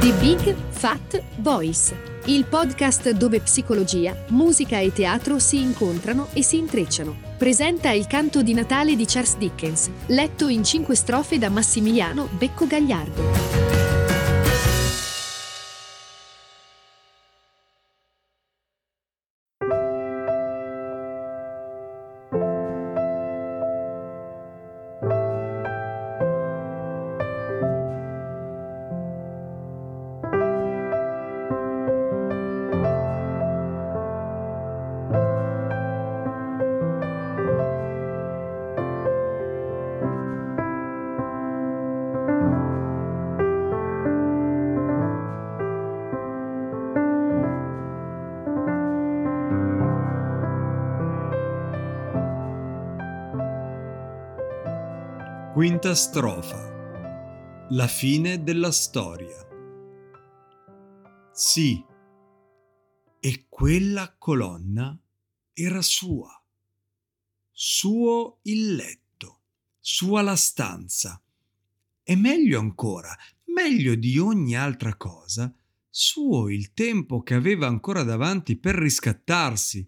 The Big Fat Voice, il podcast dove psicologia, musica e teatro si incontrano e si intrecciano. Presenta il canto di Natale di Charles Dickens, letto in cinque strofe da Massimiliano Becco Gagliardo. Quinta strofa. La fine della storia. Sì, e quella colonna era sua. Suo il letto, sua la stanza. E meglio ancora, meglio di ogni altra cosa, suo il tempo che aveva ancora davanti per riscattarsi.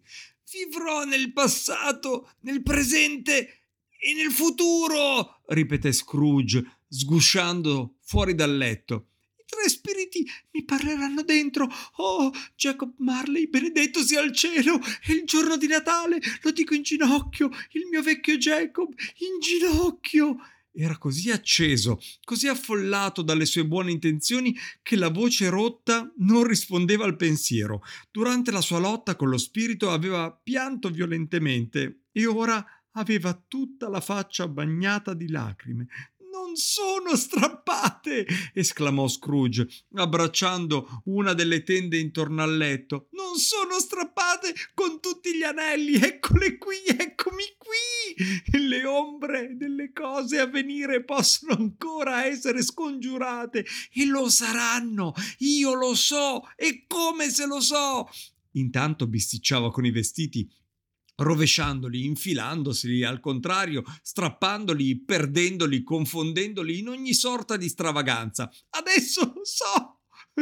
Vivrò nel passato, nel presente e nel futuro, ripeté Scrooge, sgusciando fuori dal letto. I tre spiriti mi parleranno dentro. Oh, Jacob Marley, benedetto sia il cielo! È il giorno di Natale, lo dico in ginocchio, il mio vecchio Jacob, in ginocchio! Era così acceso, così affollato dalle sue buone intenzioni che la voce rotta non rispondeva al pensiero. Durante la sua lotta con lo spirito aveva pianto violentemente e ora aveva tutta la faccia bagnata di lacrime. Non sono strappate! esclamò Scrooge, abbracciando una delle tende intorno al letto. Non sono strappate con tutti gli anelli! Eccole qui, eccomi qui! Le ombre delle cose a venire possono ancora essere scongiurate e lo saranno! Io lo so! E come se lo so! Intanto bisticciava con i vestiti rovesciandoli, infilandoseli, al contrario, strappandoli, perdendoli, confondendoli in ogni sorta di stravaganza. Adesso so!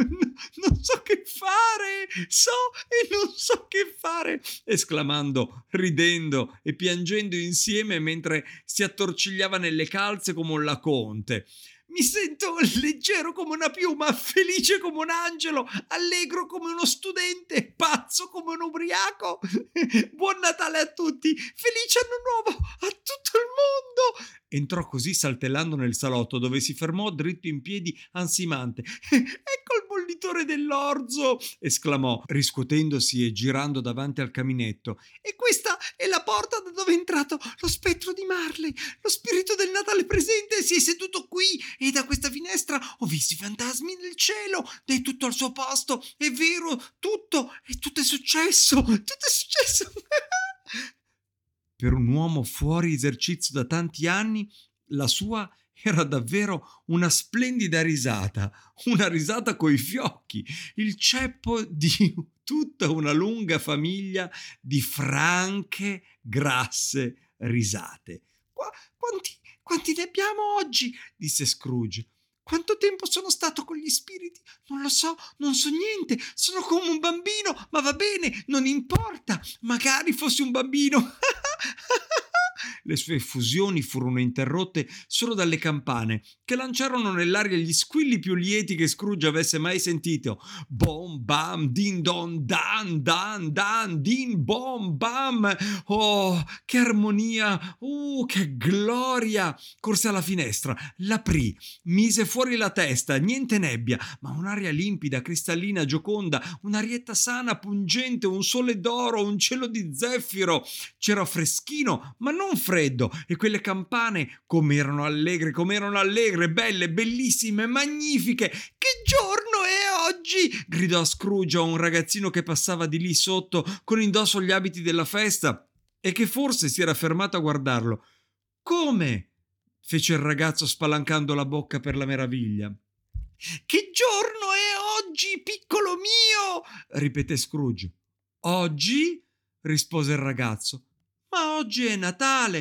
Non so che fare, so e non so che fare, esclamando, ridendo e piangendo insieme mentre si attorcigliava nelle calze come un laconte. Mi sento leggero come una piuma, felice come un angelo, allegro come uno studente, pazzo come un ubriaco. Buon Natale a tutti, felice anno nuovo a tutto il mondo. Entrò così saltellando nel salotto dove si fermò dritto in piedi ansimante. Ecco il bollitore dell'orzo! esclamò, riscuotendosi e girando davanti al caminetto. E questa porta da dove è entrato lo spettro di Marley. Lo spirito del Natale presente si è seduto qui e da questa finestra ho visto i fantasmi nel cielo. È tutto al suo posto. È vero, tutto. E tutto è successo. Tutto è successo. per un uomo fuori esercizio da tanti anni, la sua era davvero una splendida risata, una risata coi fiocchi, il ceppo di tutta una lunga famiglia di franche, grasse risate. Qua, quanti, quanti ne abbiamo oggi? disse Scrooge. Quanto tempo sono stato con gli spiriti? Non lo so, non so niente, sono come un bambino, ma va bene, non importa, magari fossi un bambino. Le sue effusioni furono interrotte solo dalle campane, che lanciarono nell'aria gli squilli più lieti che Scrooge avesse mai sentito. Bom, bam, din don, dan, dan, dan, din, bom, bam. Oh, che armonia! Uh, che gloria! Corse alla finestra, l'aprì, mise fuori la testa, niente nebbia, ma un'aria limpida, cristallina, gioconda, un'arietta sana, pungente, un sole d'oro, un cielo di zeffiro. C'era freschino, ma non freddo, e quelle campane come erano allegre, come erano allegre, belle, bellissime, magnifiche. Che giorno è oggi? gridò Scrooge a un ragazzino che passava di lì sotto con indosso gli abiti della festa e che forse si era fermato a guardarlo. Come? fece il ragazzo spalancando la bocca per la meraviglia. Che giorno è oggi, piccolo mio? ripeté Scrooge. Oggi? rispose il ragazzo. Oggi è Natale.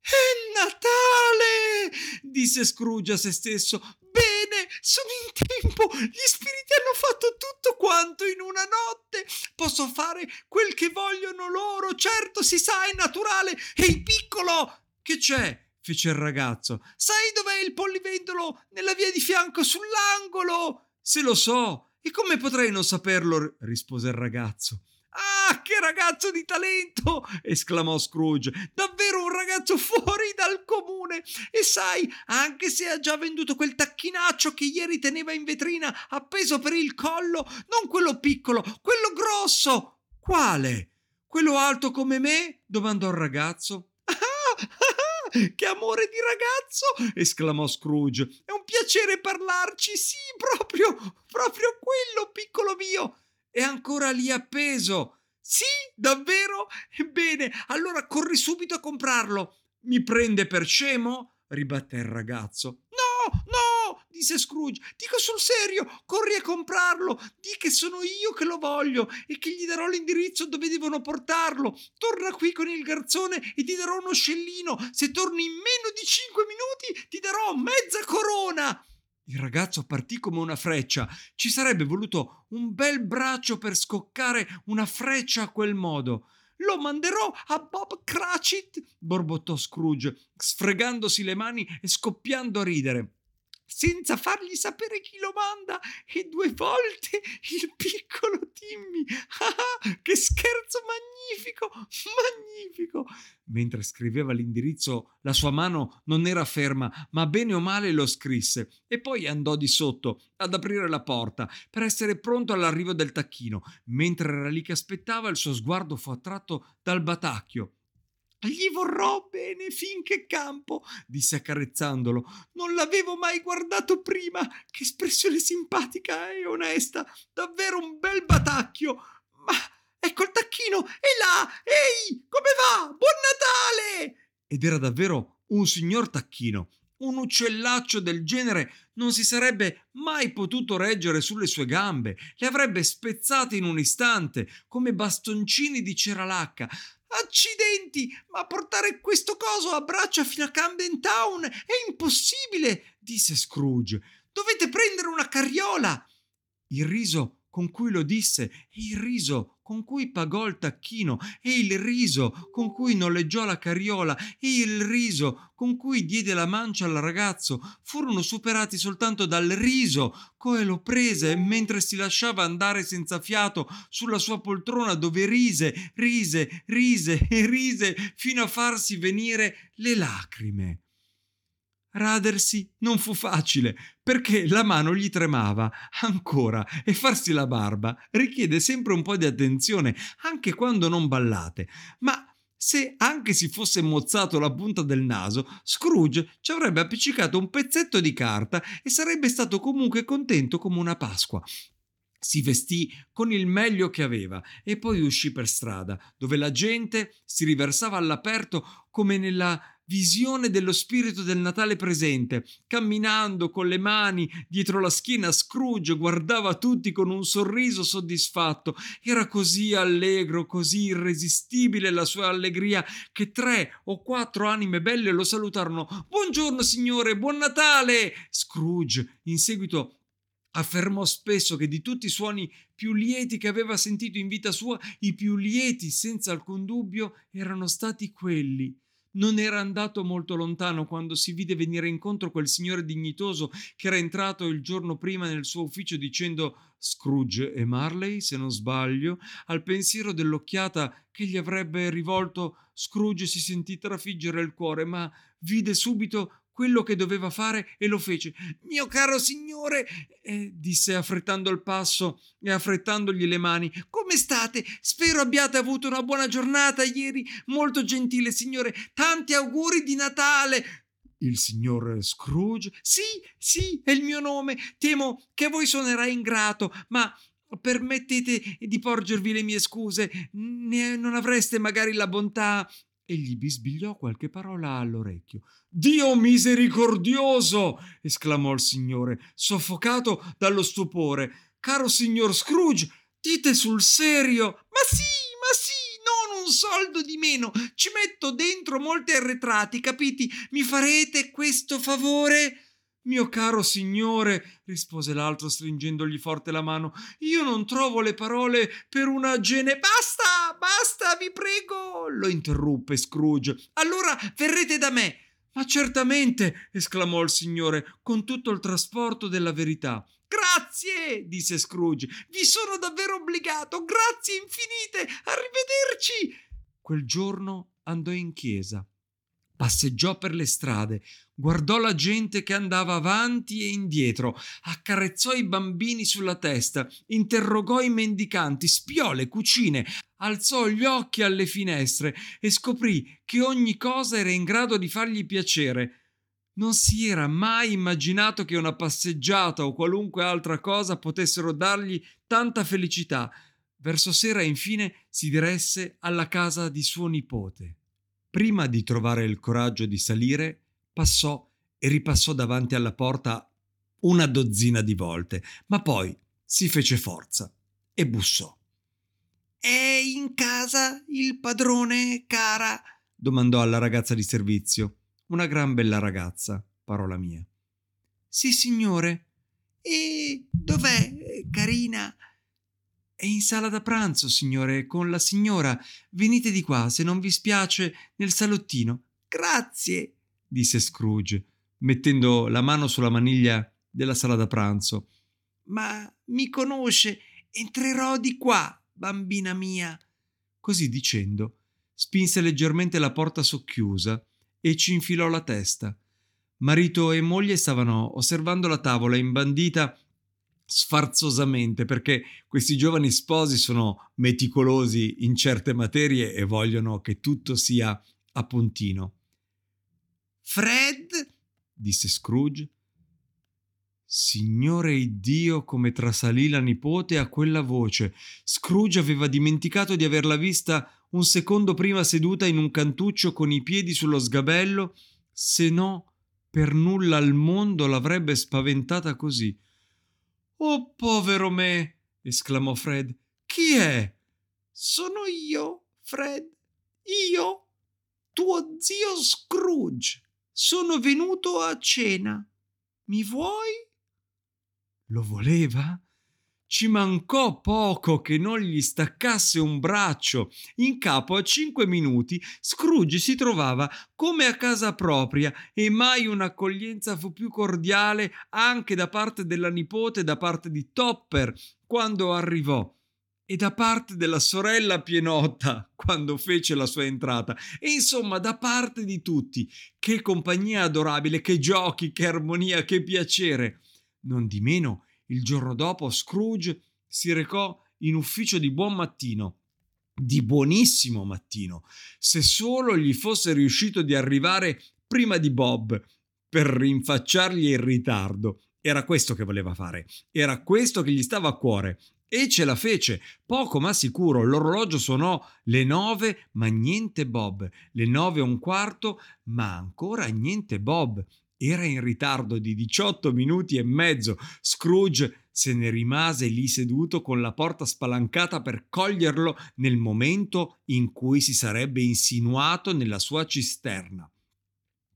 È Natale! disse Scrooge a se stesso. Bene, sono in tempo! Gli spiriti hanno fatto tutto quanto in una notte! Posso fare quel che vogliono loro, certo, si sa, è naturale! Ehi, piccolo! Che c'è? fece il ragazzo. Sai dov'è il pollivendolo? Nella via di fianco, sull'angolo! Se lo so! E come potrei non saperlo? rispose il ragazzo. Ah, che ragazzo di talento! esclamò Scrooge. Davvero un ragazzo fuori dal comune! E sai, anche se ha già venduto quel tacchinaccio che ieri teneva in vetrina appeso per il collo, non quello piccolo, quello grosso! Quale? Quello alto come me? domandò il ragazzo. Che amore di ragazzo! esclamò Scrooge. È un piacere parlarci, sì, proprio, proprio quello, piccolo mio. È ancora lì appeso. Sì, davvero? Ebbene, allora corri subito a comprarlo. Mi prende per scemo? ribatté il ragazzo. No, no, disse Scrooge. Dico sul serio, corri a comprarlo. Di che sono io che lo voglio e che gli darò l'indirizzo dove devono portarlo. Torna qui con il garzone e ti darò uno scellino. Se torni in meno di cinque minuti, ti darò mezza corona. Il ragazzo partì come una freccia. Ci sarebbe voluto un bel braccio per scoccare una freccia a quel modo. Lo manderò a Bob Cratchit, borbottò Scrooge, sfregandosi le mani e scoppiando a ridere senza fargli sapere chi lo manda e due volte il piccolo Timmy. Ah, che scherzo magnifico, magnifico. Mentre scriveva l'indirizzo, la sua mano non era ferma, ma bene o male lo scrisse e poi andò di sotto ad aprire la porta per essere pronto all'arrivo del tacchino. Mentre era lì che aspettava, il suo sguardo fu attratto dal batacchio gli vorrò bene finché campo, disse accarezzandolo. Non l'avevo mai guardato prima. Che espressione simpatica e onesta. Davvero un bel batacchio. Ma ecco il tacchino. È là. Ehi, come va? Buon Natale! Ed era davvero un signor tacchino. Un uccellaccio del genere non si sarebbe mai potuto reggere sulle sue gambe, le avrebbe spezzate in un istante, come bastoncini di ceralacca. Accidenti, ma portare questo coso a braccia fino a Camden Town è impossibile, disse Scrooge. Dovete prendere una carriola. Il riso con cui lo disse, e il riso con cui pagò il tacchino, e il riso con cui noleggiò la carriola, e il riso con cui diede la mancia al ragazzo, furono superati soltanto dal riso come lo prese mentre si lasciava andare senza fiato sulla sua poltrona dove rise, rise, rise e rise fino a farsi venire le lacrime. Radersi non fu facile, perché la mano gli tremava ancora e farsi la barba richiede sempre un po' di attenzione, anche quando non ballate. Ma se anche si fosse mozzato la punta del naso, Scrooge ci avrebbe appiccicato un pezzetto di carta e sarebbe stato comunque contento come una Pasqua. Si vestì con il meglio che aveva e poi uscì per strada, dove la gente si riversava all'aperto come nella visione dello spirito del Natale presente. Camminando con le mani dietro la schiena, Scrooge guardava tutti con un sorriso soddisfatto. Era così allegro, così irresistibile la sua allegria, che tre o quattro anime belle lo salutarono. Buongiorno, signore, buon Natale! Scrooge, in seguito affermò spesso che di tutti i suoni più lieti che aveva sentito in vita sua, i più lieti, senza alcun dubbio, erano stati quelli non era andato molto lontano quando si vide venire incontro quel signore dignitoso che era entrato il giorno prima nel suo ufficio dicendo Scrooge e Marley, se non sbaglio, al pensiero dell'occhiata che gli avrebbe rivolto, Scrooge si sentì trafiggere il cuore, ma vide subito quello che doveva fare e lo fece. Mio caro signore, eh, disse affrettando il passo e affrettandogli le mani, come state? Spero abbiate avuto una buona giornata ieri. Molto gentile signore, tanti auguri di Natale. Il signor Scrooge? Sì, sì, è il mio nome. Temo che voi suonerà ingrato, ma permettete di porgervi le mie scuse. Ne non avreste magari la bontà e gli bisbigliò qualche parola all'orecchio. Dio misericordioso! esclamò il signore, soffocato dallo stupore. Caro signor Scrooge, dite sul serio. Ma sì, ma sì, non un soldo di meno. Ci metto dentro molti arretrati, capiti? Mi farete questo favore? Mio caro signore, rispose l'altro stringendogli forte la mano, io non trovo le parole per una gene. Basta, basta, vi prego, lo interruppe Scrooge. Allora verrete da me. Ma certamente, esclamò il signore, con tutto il trasporto della verità. Grazie, disse Scrooge, vi sono davvero obbligato. Grazie infinite. Arrivederci. Quel giorno andò in chiesa Passeggiò per le strade, guardò la gente che andava avanti e indietro, accarezzò i bambini sulla testa, interrogò i mendicanti, spiò le cucine, alzò gli occhi alle finestre e scoprì che ogni cosa era in grado di fargli piacere. Non si era mai immaginato che una passeggiata o qualunque altra cosa potessero dargli tanta felicità. Verso sera infine si diresse alla casa di suo nipote. Prima di trovare il coraggio di salire, passò e ripassò davanti alla porta una dozzina di volte, ma poi si fece forza e bussò. È in casa il padrone, cara? domandò alla ragazza di servizio. Una gran bella ragazza, parola mia. Sì, signore. E dov'è, carina? È in sala da pranzo, signore, con la signora. Venite di qua, se non vi spiace, nel salottino. Grazie, disse Scrooge, mettendo la mano sulla maniglia della sala da pranzo. Ma mi conosce. Entrerò di qua, bambina mia. Così dicendo, spinse leggermente la porta socchiusa e ci infilò la testa. Marito e moglie stavano osservando la tavola imbandita sfarzosamente perché questi giovani sposi sono meticolosi in certe materie e vogliono che tutto sia a puntino. Fred, disse Scrooge. Signore Iddio, come trasalì la nipote a quella voce. Scrooge aveva dimenticato di averla vista un secondo prima seduta in un cantuccio con i piedi sullo sgabello, se no per nulla al mondo l'avrebbe spaventata così. Oh, povero me! esclamò Fred. Chi è? Sono io, Fred. Io, tuo zio Scrooge. Sono venuto a cena. Mi vuoi? Lo voleva? Ci mancò poco che non gli staccasse un braccio. In capo a cinque minuti Scrooge si trovava come a casa propria e mai un'accoglienza fu più cordiale anche da parte della nipote e da parte di Topper quando arrivò e da parte della sorella Pienotta quando fece la sua entrata e insomma da parte di tutti. Che compagnia adorabile, che giochi, che armonia, che piacere. Non di meno il giorno dopo Scrooge si recò in ufficio di buon mattino, di buonissimo mattino, se solo gli fosse riuscito di arrivare prima di Bob per rinfacciargli il ritardo. Era questo che voleva fare, era questo che gli stava a cuore. E ce la fece, poco ma sicuro. L'orologio suonò le nove, ma niente Bob. Le nove e un quarto, ma ancora niente Bob. Era in ritardo di 18 minuti e mezzo. Scrooge se ne rimase lì seduto con la porta spalancata per coglierlo nel momento in cui si sarebbe insinuato nella sua cisterna.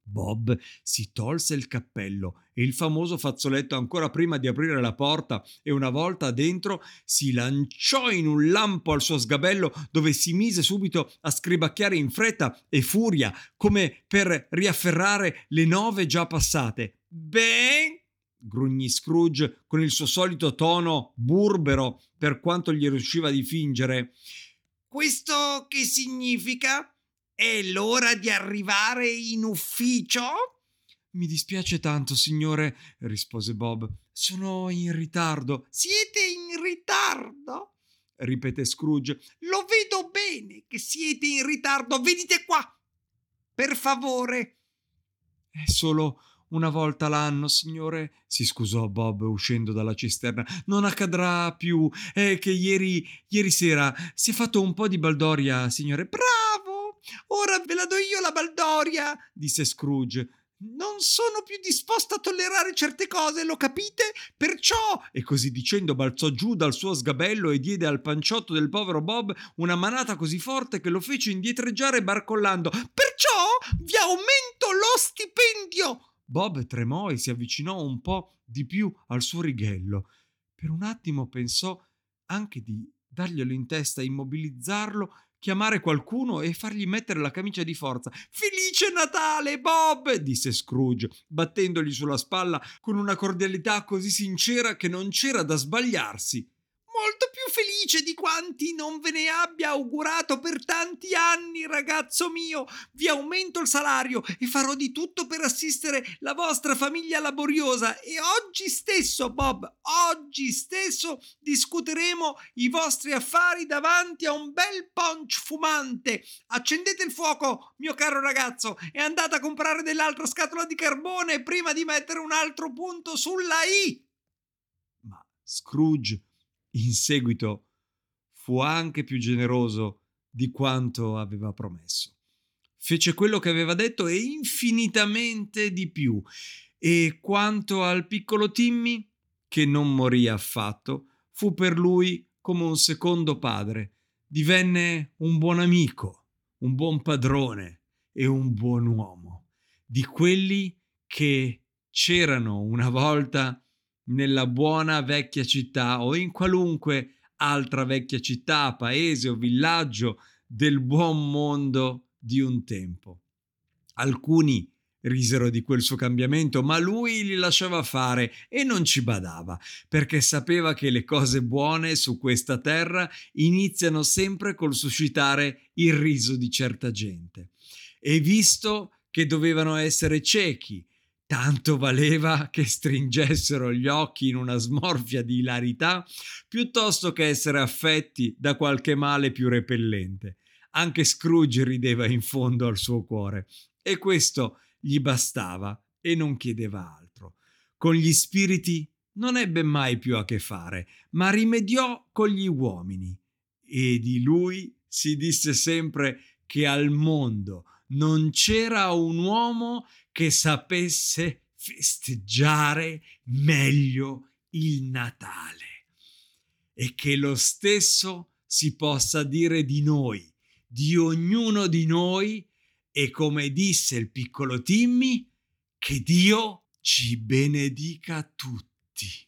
Bob si tolse il cappello e il famoso fazzoletto ancora prima di aprire la porta e una volta dentro si lanciò in un lampo al suo sgabello dove si mise subito a scribacchiare in fretta e furia come per riafferrare le nove già passate. Ben grugnì Scrooge con il suo solito tono burbero per quanto gli riusciva di fingere. Questo che significa? È l'ora di arrivare in ufficio? Mi dispiace tanto, signore, rispose Bob. Sono in ritardo. Siete in ritardo? ripeté Scrooge. Lo vedo bene che siete in ritardo. Venite qua. Per favore. È solo una volta l'anno, signore, si scusò Bob uscendo dalla cisterna. Non accadrà più. È che ieri, ieri sera si è fatto un po' di baldoria, signore. Bravo! Ora ve la do io la baldoria, disse Scrooge. Non sono più disposto a tollerare certe cose, lo capite? Perciò. E così dicendo balzò giù dal suo sgabello e diede al panciotto del povero Bob una manata così forte che lo fece indietreggiare barcollando. Perciò vi aumento lo stipendio. Bob tremò e si avvicinò un po' di più al suo righello. Per un attimo pensò anche di darglielo in testa, immobilizzarlo, chiamare qualcuno e fargli mettere la camicia di forza. Felice Natale, Bob! disse Scrooge, battendogli sulla spalla con una cordialità così sincera che non c'era da sbagliarsi molto più felice di quanti non ve ne abbia augurato per tanti anni, ragazzo mio. Vi aumento il salario e farò di tutto per assistere la vostra famiglia laboriosa e oggi stesso, Bob, oggi stesso discuteremo i vostri affari davanti a un bel punch fumante. Accendete il fuoco, mio caro ragazzo, e andate a comprare dell'altra scatola di carbone prima di mettere un altro punto sulla I. Ma Scrooge in seguito fu anche più generoso di quanto aveva promesso. Fece quello che aveva detto e infinitamente di più. E quanto al piccolo Timmy, che non morì affatto, fu per lui come un secondo padre. Divenne un buon amico, un buon padrone e un buon uomo, di quelli che c'erano una volta nella buona vecchia città o in qualunque altra vecchia città, paese o villaggio del buon mondo di un tempo. Alcuni risero di quel suo cambiamento, ma lui li lasciava fare e non ci badava, perché sapeva che le cose buone su questa terra iniziano sempre col suscitare il riso di certa gente. E visto che dovevano essere ciechi Tanto valeva che stringessero gli occhi in una smorfia di ilarità piuttosto che essere affetti da qualche male più repellente. Anche Scrooge rideva in fondo al suo cuore e questo gli bastava e non chiedeva altro. Con gli spiriti non ebbe mai più a che fare, ma rimediò con gli uomini e di lui si disse sempre che al mondo non c'era un uomo che sapesse festeggiare meglio il Natale e che lo stesso si possa dire di noi, di ognuno di noi e come disse il piccolo Timmy, che Dio ci benedica tutti.